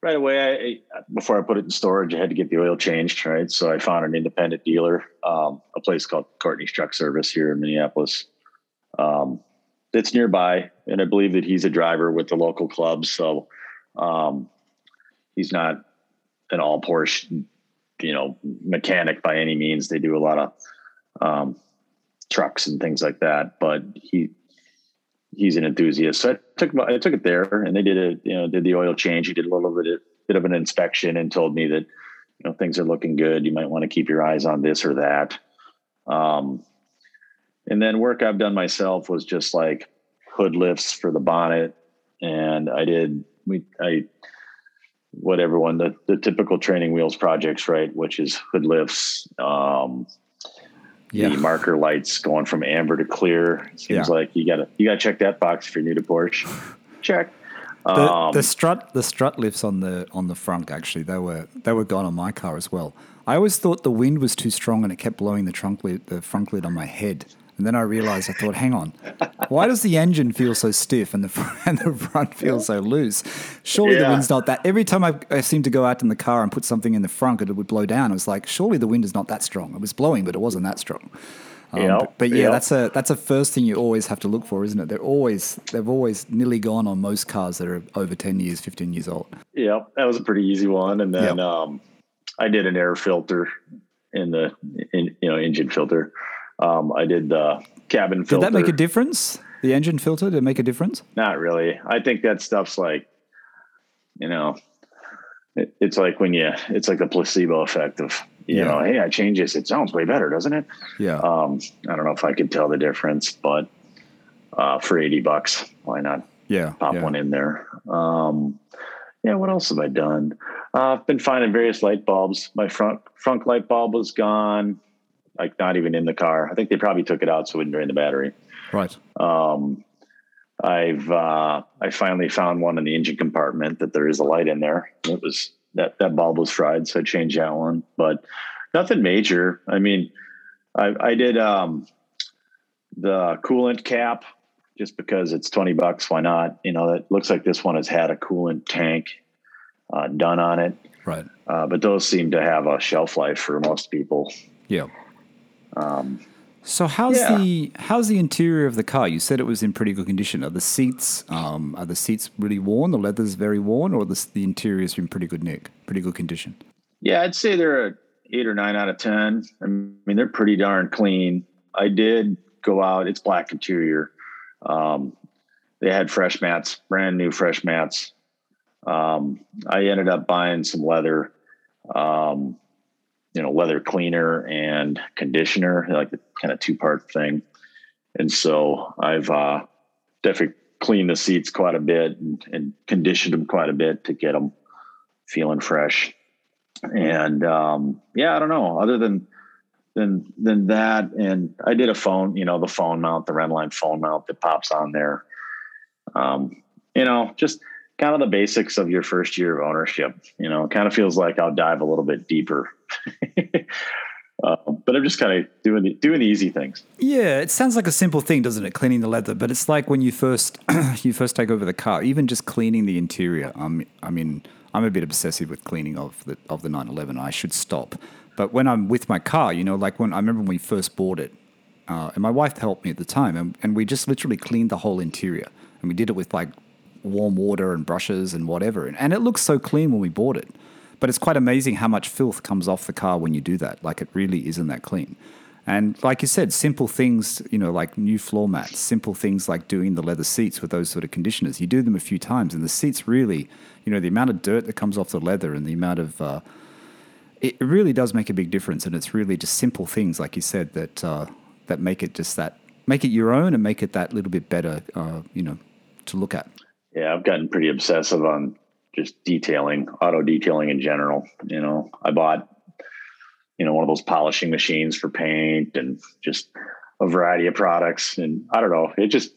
B: right away, I, before I put it in storage, I had to get the oil changed. Right. So I found an independent dealer, um, a place called Courtney's Truck Service here in Minneapolis. Um, that's nearby. And I believe that he's a driver with the local clubs. So, um, he's not an all Porsche, you know, mechanic by any means. They do a lot of, um, trucks and things like that, but he, he's an enthusiast. So I took I took it there, and they did a you know did the oil change. He did a little bit of, bit of an inspection and told me that you know things are looking good. You might want to keep your eyes on this or that. Um, and then work I've done myself was just like hood lifts for the bonnet, and I did we I what everyone the the typical training wheels projects, right? Which is hood lifts, um,
A: Yeah.
B: the marker lights going from amber to clear. Seems
A: Yeah.
B: like you gotta you gotta check that box if you're new to Porsche. Check.
A: The,
B: Um,
A: the strut the strut lifts on the on the front actually they were they were gone on my car as well. I always thought the wind was too strong and it kept blowing the trunk lid the front lid on my head. And then I realized I thought, hang on, why does the engine feel so stiff and the and the front feels so loose? Surely the wind's not that. Every time I, I seemed to go out in the car and put something in the front, it would blow down. I was like, surely the wind is not that strong. It was blowing, but it wasn't that strong. Um,
B: Yep,
A: but, but yeah,
B: yep.
A: that's a that's a first thing you always have to look for, isn't it? They're always they've always nearly gone on most cars that are over ten years, fifteen years old.
B: Yeah, that was a pretty easy one. And then
A: Yep.
B: um, I did an air filter in the in, you know engine filter. Um, I did the cabin filter.
A: Did that make a difference? The engine filter did it make a difference?
B: Not really. I think that stuff's like, you know, it, it's like when you, it's like the placebo effect of, you
A: Yeah.
B: know, hey, I changed this. It sounds way better, doesn't it?
A: Yeah.
B: Um, I don't know if I could tell the difference, but uh, for 80 bucks, why not
A: yeah.
B: pop
A: yeah.
B: one in there? Um, yeah, what else have I done? Uh, I've been finding various light bulbs. My front front light bulb was gone, like not even in the car. I think they probably took it out so it wouldn't drain the battery.
A: Right.
B: Um, I've uh, I finally found one in the engine compartment that there is a light in there. It was that that bulb was fried, so I changed that one, but nothing major. I mean, I, I did um, the coolant cap just because it's twenty bucks. Why not? You know, it looks like this one has had a coolant tank uh, done on it,
A: Right.
B: uh, but those seem to have a shelf life for most people.
A: Yeah.
B: Um,
A: So how's
B: Yeah.
A: the how's the interior of the car? You said it was in pretty good condition. Are the seats um, are the seats really worn? The leather's very worn, or the the interior's in pretty good nick, pretty good condition?
B: Yeah, I'd say they're a eight or nine out of ten. I mean, they're pretty darn clean. I did go out; it's black interior. Um, they had fresh mats, brand new fresh mats. Um, I ended up buying some leather, um, you know, leather cleaner and conditioner, like the kind of two part thing. And so I've uh, definitely cleaned the seats quite a bit and, and conditioned them quite a bit to get them feeling fresh and um, yeah, I don't know. Other than than than that, and I did a phone, you know, the phone mount, the Rennline phone mount that pops on there. Um, you know, just kind of the basics of your first year of ownership. You know, kind of feels like I'll dive a little bit deeper. uh, but I'm just kind of doing the doing the easy things.
A: Yeah, it sounds like a simple thing, doesn't it? Cleaning the leather, but it's like when you first you first take over the car, even just cleaning the interior. Um, I mean, I'm a bit obsessive with cleaning of the of the 911. I should stop, but when I'm with my car, you know, like when I remember when we first bought it, uh, and my wife helped me at the time, and, and we just literally cleaned the whole interior, and we did it with like warm water and brushes and whatever, and, it looks so clean when we bought it. But it's quite amazing how much filth comes off the car when you do that. Like it really isn't that clean. And like you said, simple things, you know, like new floor mats, simple things like doing the leather seats with those sort of conditioners. You do them a few times, and the seats really, you know, the amount of dirt that comes off the leather and the amount of, uh, it it really does make a big difference. And it's really just simple things, like you said, that uh, that make it just that, make it your own and make it that little bit better, uh, you know, to look at.
B: Yeah, I've gotten pretty obsessive on just detailing, auto detailing in general. You know, I bought, you know, one of those polishing machines for paint and just a variety of products. And I don't know, it just,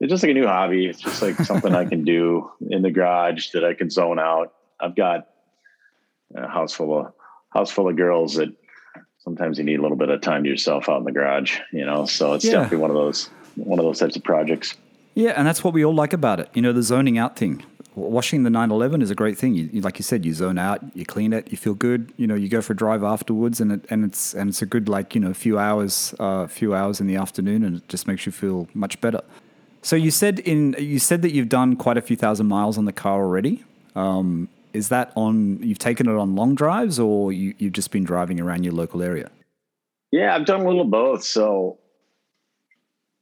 B: it's just like a new hobby. It's just like something I can do in the garage that I can zone out. I've got a house full of house full of girls that sometimes you need a little bit of time to yourself out in the garage, you know? So it's
A: Yeah.
B: definitely one of those, one of those types of projects.
A: Yeah, and that's what we all like about it. You know, the zoning out thing. Washing the 911 is a great thing. You, like you said, you zone out, you clean it, you feel good. You know, you go for a drive afterwards, and it, and it's and it's a good like you know few hours, uh, few hours in the afternoon, and it just makes you feel much better. So you said in you said that you've done quite a few thousand miles on the car already. Um, is that on? You've taken it on long drives, or you, you've just been driving around your local area?
B: Yeah, I've done a little of both. So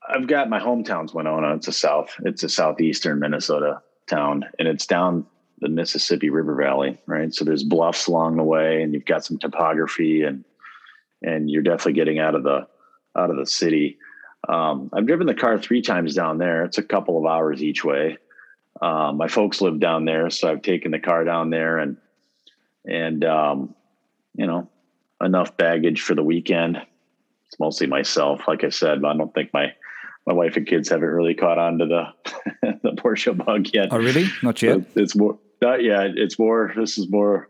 B: I've got my hometown's Winona. It's a south, it's a southeastern Minnesota town, and it's down the Mississippi River Valley, right? So there's bluffs along the way, and you've got some topography, and and you're definitely getting out of the out of the city. Um, I've driven the car three times down there. It's a couple of hours each way. Um, my folks live down there, so I've taken the car down there and and um, you know enough baggage for the weekend. It's mostly myself, like I said. But I don't think my my wife and kids haven't really caught on to the the Porsche bug yet.
A: Oh, really? Not yet.
B: it's more not yet. It's more. This is more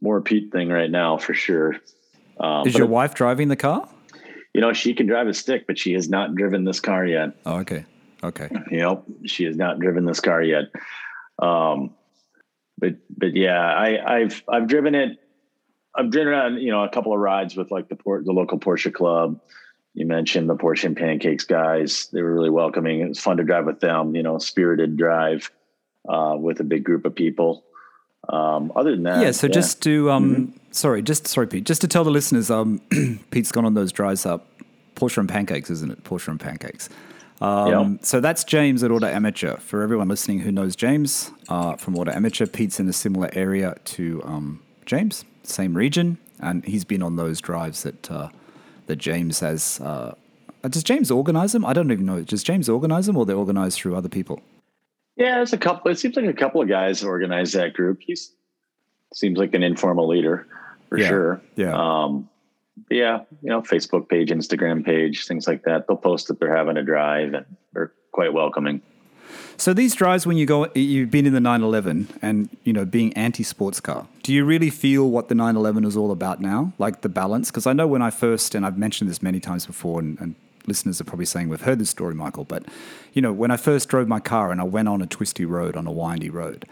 B: more Pete thing right now for sure.
A: Um, is your it, wife driving the car?
B: You know, she can drive a stick, but she has not driven this car yet.
A: Oh, okay. Okay.
B: You know, she has not driven this car yet. Um, but but yeah, I, I've I've driven it. I've driven around, you know, a couple of rides with like the port, the local Porsche club. You mentioned the Porsche and Pancakes guys; they were really welcoming. It was fun to drive with them. You know, spirited drive uh, with a big group of people. Um, other than that,
A: yeah. So yeah. just to um, mm-hmm. sorry, just sorry, Pete. Just to tell the listeners, um, Pete's gone on those drives up Porsche and Pancakes, isn't it? Porsche and Pancakes. Um, yep. So that's James at Auto Amateur. For everyone listening who knows James uh, from Auto Amateur, Pete's in a similar area to um, James, same region, and he's been on those drives that uh, that James has. Uh, does James organize them? I don't even know. Does James organize them, or they're organized through other people?
B: Yeah, there's a couple. It seems like a couple of guys organize that group. He seems like an informal leader for
A: yeah.
B: sure.
A: Yeah.
B: Um, yeah, you know, Facebook page, Instagram page, things like that. They'll post that they're having a drive and they're quite welcoming.
A: So these drives, when you go, you've been in the 911 and, you know, being anti-sports car, do you really feel what the 911 is all about now? Like the balance? Because I know when I first, and I've mentioned this many times before and, and listeners are probably saying we've heard this story, Michael, but, you know, when I first drove my car and I went on a twisty road, on a windy road,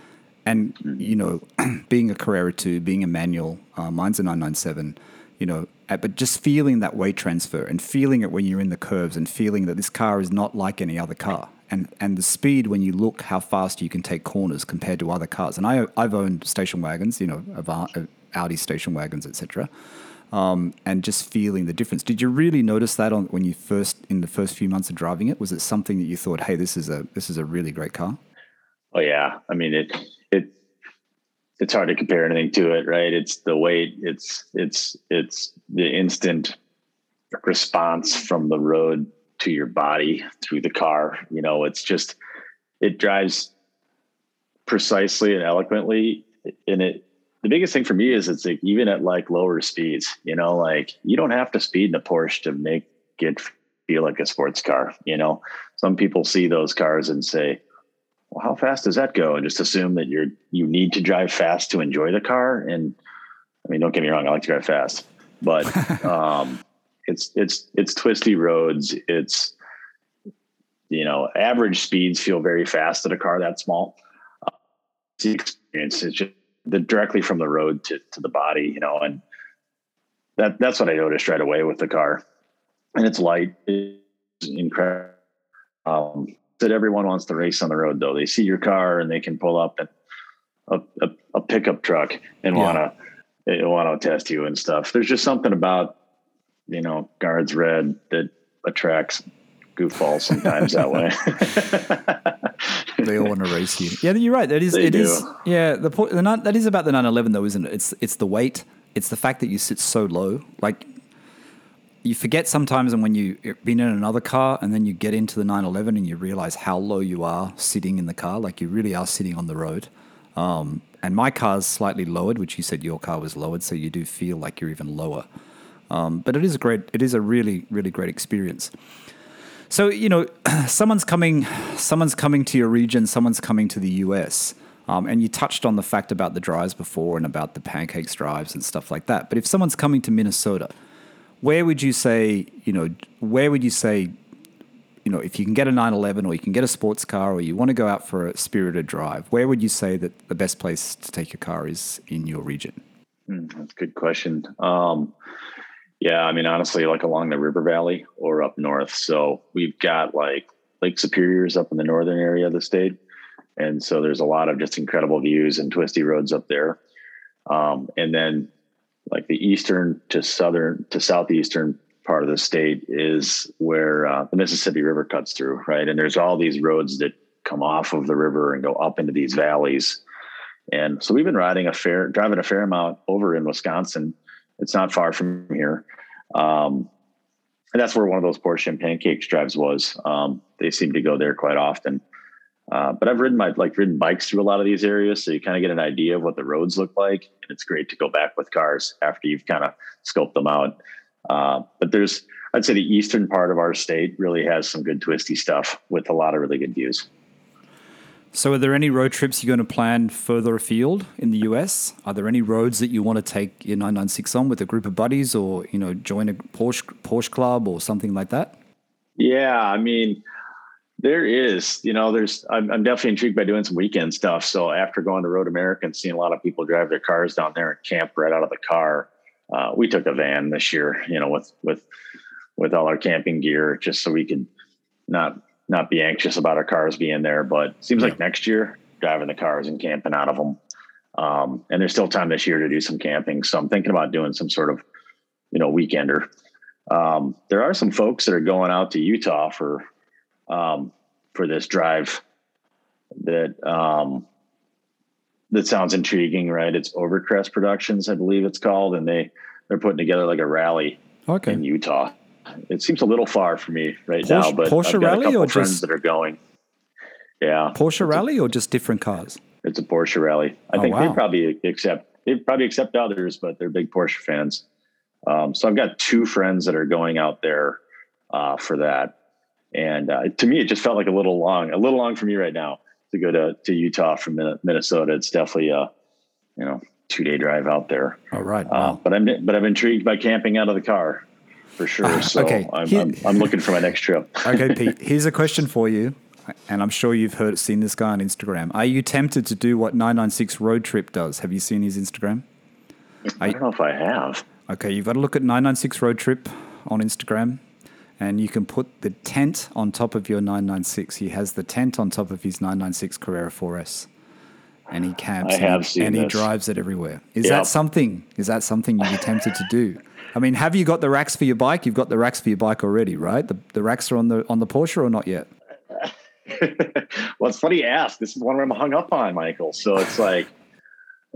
A: and, you know, being a Carrera 2, being a manual, uh, mine's a 997, you know, uh, but just feeling that weight transfer and feeling it when you're in the curves and feeling that this car is not like any other car. And, and the speed when you look how fast you can take corners compared to other cars. And I, I've owned station wagons, you know, Audi station wagons, etc. Um, and just feeling the difference. Did you really notice that on when you first in the first few months of driving it? Was it something that you thought, "Hey, this is a this is a really great car"?
B: Oh yeah, I mean it it it's hard to compare anything to it, right? It's the weight, it's it's it's the instant response from the road to your body through the car. You know, it's just it drives precisely and eloquently and it the biggest thing for me is it's like even at like lower speeds, you know, like you don't have to speed in a Porsche to make it feel like a sports car, you know. Some people see those cars and say, well, how fast does that go? And just assume that you're you need to drive fast to enjoy the car. And I mean, don't get me wrong, I like to drive fast, but um, it's it's it's twisty roads. It's you know, average speeds feel very fast at a car that small. Uh, the experience is just the directly from the road to to the body, you know, and that that's what I noticed right away with the car. And it's light, it's incredible. Um, that everyone wants to race on the road though. They see your car and they can pull up and a, a, a pickup truck and yeah. want to want to test you and stuff. There's just something about you know guards red that attracts goofballs sometimes that way.
A: they all want to race you. Yeah, you're right. That is. They it do. is. Yeah, the, the that is about the 911 though, isn't it? It's it's the weight. It's the fact that you sit so low. Like you forget sometimes and when you've been in another car and then you get into the 911 and you realize how low you are sitting in the car like you really are sitting on the road um, and my car's slightly lowered which you said your car was lowered so you do feel like you're even lower um, but it is a great it is a really really great experience so you know someone's coming someone's coming to your region someone's coming to the us um, and you touched on the fact about the drives before and about the pancakes drives and stuff like that but if someone's coming to minnesota where would you say, you know, where would you say, you know, if you can get a 911 or you can get a sports car or you want to go out for a spirited drive, where would you say that the best place to take your car is in your region?
B: Mm, that's a good question. Um, yeah, I mean, honestly, like along the river valley or up north. So we've got like Lake Superior's up in the northern area of the state. And so there's a lot of just incredible views and twisty roads up there. Um, and then like the eastern to southern to southeastern part of the state is where uh, the Mississippi River cuts through, right? And there's all these roads that come off of the river and go up into these valleys. And so we've been riding a fair, driving a fair amount over in Wisconsin. It's not far from here. Um, and that's where one of those Porsche pancakes drives was. Um, they seem to go there quite often. Uh, but I've ridden my like ridden bikes through a lot of these areas, so you kind of get an idea of what the roads look like, and it's great to go back with cars after you've kind of scoped them out. Uh, but there's, I'd say, the eastern part of our state really has some good twisty stuff with a lot of really good views.
A: So, are there any road trips you're going to plan further afield in the US? Are there any roads that you want to take your 996 on with a group of buddies, or you know, join a Porsche Porsche club or something like that?
B: Yeah, I mean, there is. You know, there's. I'm, I'm definitely intrigued by doing some weekend stuff. So after going to Road America and seeing a lot of people drive their cars down there and camp right out of the car, uh, we took a van this year. You know, with with with all our camping gear, just so we could not not be anxious about our cars being there. But seems yeah. like next year, driving the cars and camping out of them. Um, and there's still time this year to do some camping. So I'm thinking about doing some sort of, you know, weekender. Um, there are some folks that are going out to Utah for, um, for this drive that, um, that sounds intriguing, right? It's Overcrest Productions, I believe it's called, and they they're putting together like a rally okay. in Utah it seems a little far for me right Porsche, now, but
A: Porsche
B: I've got a couple
A: or
B: friends
A: just,
B: that are going. Yeah,
A: Porsche Rally a, or just different cars?
B: It's a Porsche Rally. I oh, think wow. they probably accept they probably accept others, but they're big Porsche fans. Um, so I've got two friends that are going out there uh, for that, and uh, to me, it just felt like a little long, a little long for me right now to go to to Utah from Minnesota. It's definitely a you know two day drive out there.
A: All right,
B: uh, wow. uh, but I'm but I'm intrigued by camping out of the car for sure. Uh, so okay. I'm, Here, I'm, I'm, looking for my next trip.
A: okay, Pete. Here's a question for you, and I'm sure you've heard seen this guy on Instagram. Are you tempted to do what 996 Road Trip does? Have you seen his Instagram?
B: I don't know if I have.
A: Okay, you've got to look at 996 Road Trip on Instagram, and you can put the tent on top of your 996. He has the tent on top of his 996 Carrera 4S and he camps
B: I have
A: and, and
B: he
A: drives it everywhere. Is yep. that something? Is that something you'd be tempted to do? I mean, have you got the racks for your bike? You've got the racks for your bike already, right? The, the racks are on the on the Porsche or not yet?
B: well, it's funny you ask. This is one where I'm hung up on, Michael. So it's like,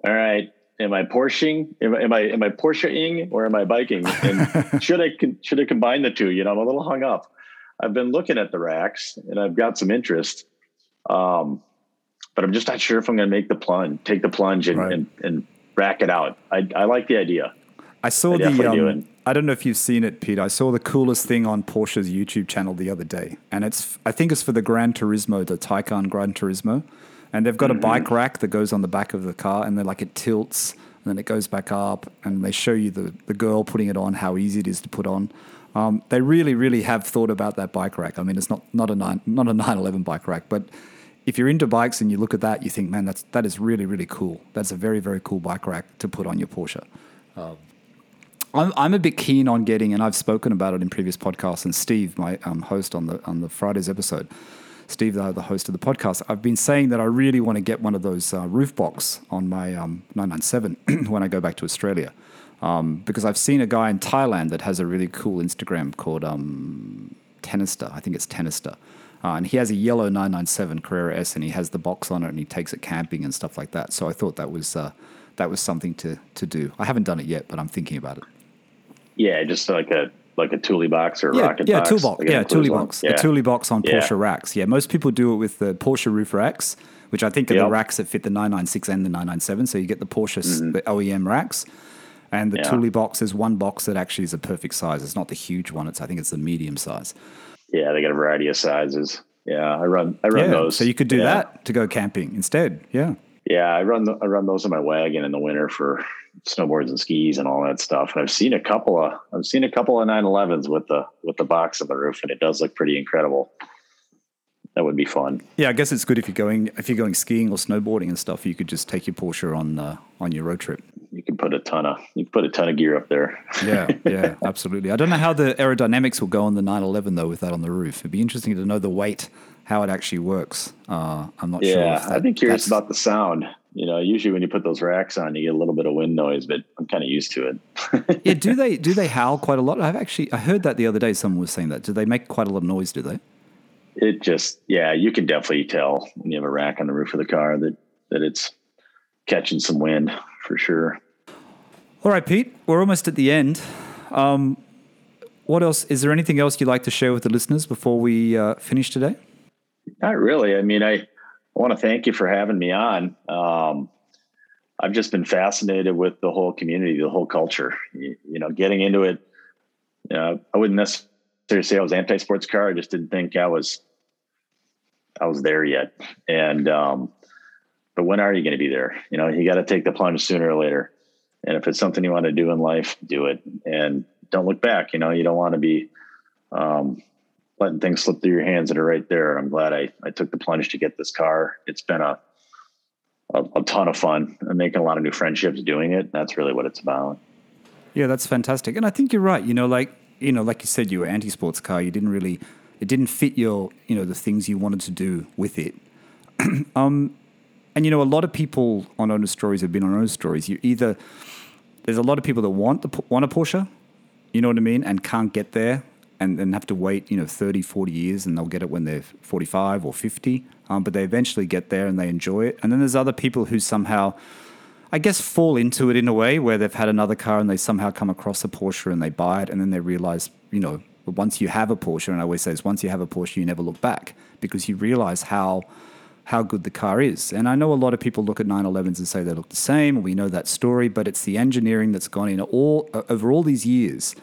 B: all right, am I Porscheing? Am, am I am I Porscheing or am I biking? And should I should I combine the two? You know, I'm a little hung up. I've been looking at the racks and I've got some interest. Um, but I'm just not sure if I'm going to make the plunge, take the plunge and, right. and, and, rack it out. I, I like the idea.
A: I saw I the. Um, I don't know if you've seen it, Pete. I saw the coolest thing on Porsche's YouTube channel the other day, and it's. I think it's for the Gran Turismo, the Taycan Gran Turismo, and they've got mm-hmm. a bike rack that goes on the back of the car, and then like it tilts, and then it goes back up, and they show you the the girl putting it on, how easy it is to put on. Um, they really, really have thought about that bike rack. I mean, it's not not a nine, not a 911 bike rack, but if you're into bikes and you look at that, you think, man, that's that is really really cool. That's a very very cool bike rack to put on your Porsche. Um, I'm, I'm a bit keen on getting, and I've spoken about it in previous podcasts. And Steve, my um, host on the on the Fridays episode, Steve, the, the, host of the podcast, I've been saying that I really want to get one of those uh, roof box on my um, 997 when I go back to Australia. Um, because I've seen a guy in Thailand that has a really cool Instagram called um, Tenister. I think it's Tenister. Uh, and he has a yellow 997 Carrera S, and he has the box on it, and he takes it camping and stuff like that. So I thought that was uh, that was something to to do. I haven't done it yet, but I'm thinking about it.
B: Yeah, just like a like a Thule box or
A: yeah,
B: rocket
A: yeah,
B: box.
A: Toolbox. Like yeah, Thule box. Yeah. A Thule box on yeah. Porsche racks. Yeah, most people do it with the Porsche roof racks, which I think are yep. the racks that fit the 996 and the 997. So you get the Porsche, mm-hmm. the OEM racks. And the yeah. Thule box is one box that actually is a perfect size. It's not the huge one. It's I think it's the medium size.
B: Yeah, they got a variety of sizes. Yeah, I run I run
A: yeah,
B: those.
A: So you could do that to go camping instead. Yeah.
B: Yeah, I run the, I run those in my wagon in the winter for snowboards and skis and all that stuff. And I've seen a couple of I've seen a couple of 911s with the with the box on the roof, and it does look pretty incredible. That would be fun.
A: Yeah, I guess it's good if you're going if you're going skiing or snowboarding and stuff. You could just take your Porsche on uh, on your road trip.
B: You can put a ton of you can put a ton of gear up there.
A: yeah, yeah, absolutely. I don't know how the aerodynamics will go on the 911 though with that on the roof. It'd be interesting to know the weight how it actually works. Uh, I'm not
B: yeah,
A: sure.
B: Yeah, I'd be curious about the sound you know, usually when you put those racks on, you get a little bit of wind noise, but I'm kind of used to
A: it. yeah, do they do they howl quite a lot? I've actually I heard that the other day. Someone was saying that. Do they make quite a lot of noise? Do they?
B: It just yeah, you can definitely tell when you have a rack on the roof of the car that that it's catching some wind for sure.
A: All right, Pete, we're almost at the end. Um, what else? Is there anything else you'd like to share with the listeners before we uh, finish today?
B: Not really. I mean, I want to thank you for having me on. Um, I've just been fascinated with the whole community, the whole culture. You, you know, getting into it. You know, I wouldn't necessarily say I was anti-sports car. I just didn't think I was. I was there yet, and um, but when are you going to be there? You know, you got to take the plunge sooner or later. And if it's something you want to do in life, do it, and don't look back. You know, you don't want to be um, letting things slip through your hands that are right there. I'm glad I I took the plunge to get this car. It's been a a, a ton of fun. I'm making a lot of new friendships doing it. That's really what it's about.
A: Yeah, that's fantastic. And I think you're right. You know, like you know, like you said, you were anti-sports car. You didn't really, it didn't fit your, you know, the things you wanted to do with it. um, and you know, a lot of people on owner stories have been on owner stories. You either there's a lot of people that want the want a Porsche, you know what I mean, and can't get there, and then have to wait, you know, 30, 40 years, and they'll get it when they're 45 or 50. Um, but they eventually get there and they enjoy it. And then there's other people who somehow I guess, fall into it in a way where they've had another car and they somehow come across a Porsche and they buy it and then they realize, you know, once you have a Porsche, and I always say, it's once you have a Porsche, you never look back because you realize how how good the car is. And I know a lot of people look at 911s and say they look the same. We know that story, but it's the engineering that's gone in all over all these years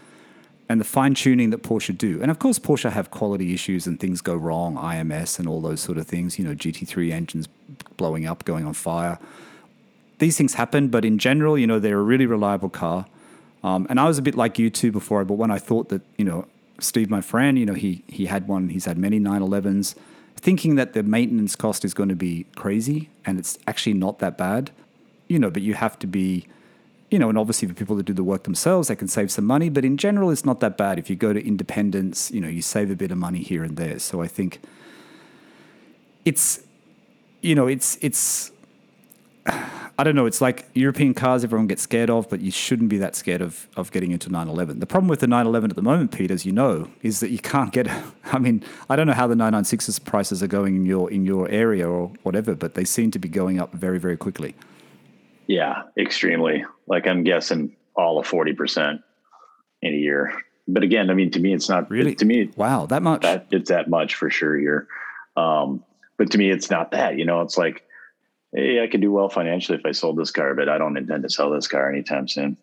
A: and the fine tuning that Porsche do. And of course, Porsche have quality issues and things go wrong, IMS and all those sort of things. You know, GT3 engines blowing up, going on fire these things happen, but in general, you know, they're a really reliable car. Um, and I was a bit like you too before, but when I thought that, you know, Steve, my friend, you know, he he had one, he's had many 911s, thinking that the maintenance cost is going to be crazy, and it's actually not that bad, you know. But you have to be, you know, and obviously for people that do the work themselves, they can save some money. But in general, it's not that bad. If you go to independence, you know, you save a bit of money here and there. So I think it's, you know, it's it's I don't know. It's like European cars everyone gets scared of, but you shouldn't be that scared of, of getting into 911. The problem with the 911 at the moment, Pete, as you know, is that you can't get. I mean, I don't know how the 996's prices are going in your in your area or whatever, but they seem to be going up very very quickly.
B: Yeah, extremely. Like I'm guessing all of 40 percent in a year. But again, I mean, to me, it's not
A: really.
B: To me,
A: wow, that much.
B: That, it's that much for sure here. Um, but to me, it's not that. You know, it's like hey, I could do well financially if I sold this car, but I don't intend to sell this car anytime soon.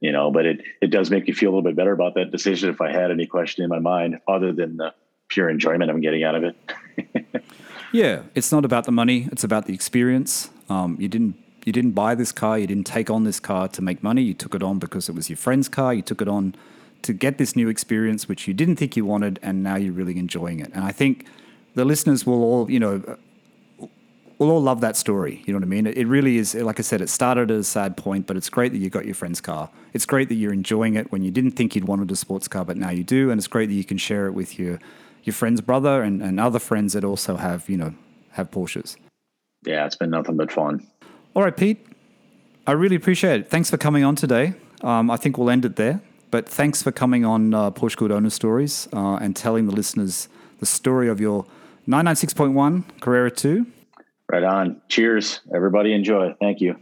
B: You know, but it it does make you feel a little bit better about that decision if I had any question in my mind other than the pure enjoyment I'm getting out of it.
A: yeah, it's not about the money; it's about the experience. Um, you didn't you didn't buy this car, you didn't take on this car to make money. You took it on because it was your friend's car. You took it on to get this new experience, which you didn't think you wanted, and now you're really enjoying it. And I think the listeners will all, you know, we'll all love that story. You know what I mean? It, it, really is, like I said, it started at a sad point, but it's great that you got your friend's car. It's great that you're enjoying it when you didn't think you'd wanted a sports car, but now you do. And it's great that you can share it with your, your friend's brother and, and other friends that also have, you know, have Porsches.
B: Yeah, it's been nothing but fun.
A: All right, Pete. I really appreciate it. Thanks for coming on today. Um, I think we'll end it there. But thanks for coming on uh, Porsche Cool Owner Stories uh, and telling the listeners the story of your 996.1 Carrera 2
B: Right on. Cheers. Everybody enjoy. Thank you.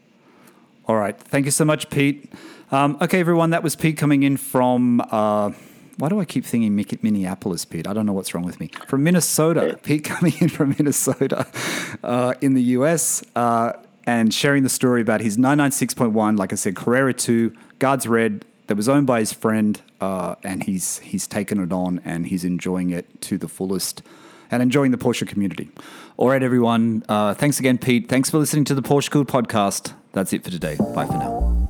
A: All right. Thank you so much, Pete. Um, okay, everyone. That was Pete coming in from. Uh, why do I keep thinking Minneapolis, Pete? I don't know what's wrong with me. From Minnesota. Pete coming in from Minnesota uh, in the US uh, and sharing the story about his 996.1, like I said, Carrera 2, Guards Red, that was owned by his friend, uh, and he's he's taken it on and he's enjoying it to the fullest and enjoying the Porsche community. All right, everyone. Uh, thanks again, Pete. Thanks for listening to the Porsche Cool podcast. That's it for today. Bye for now.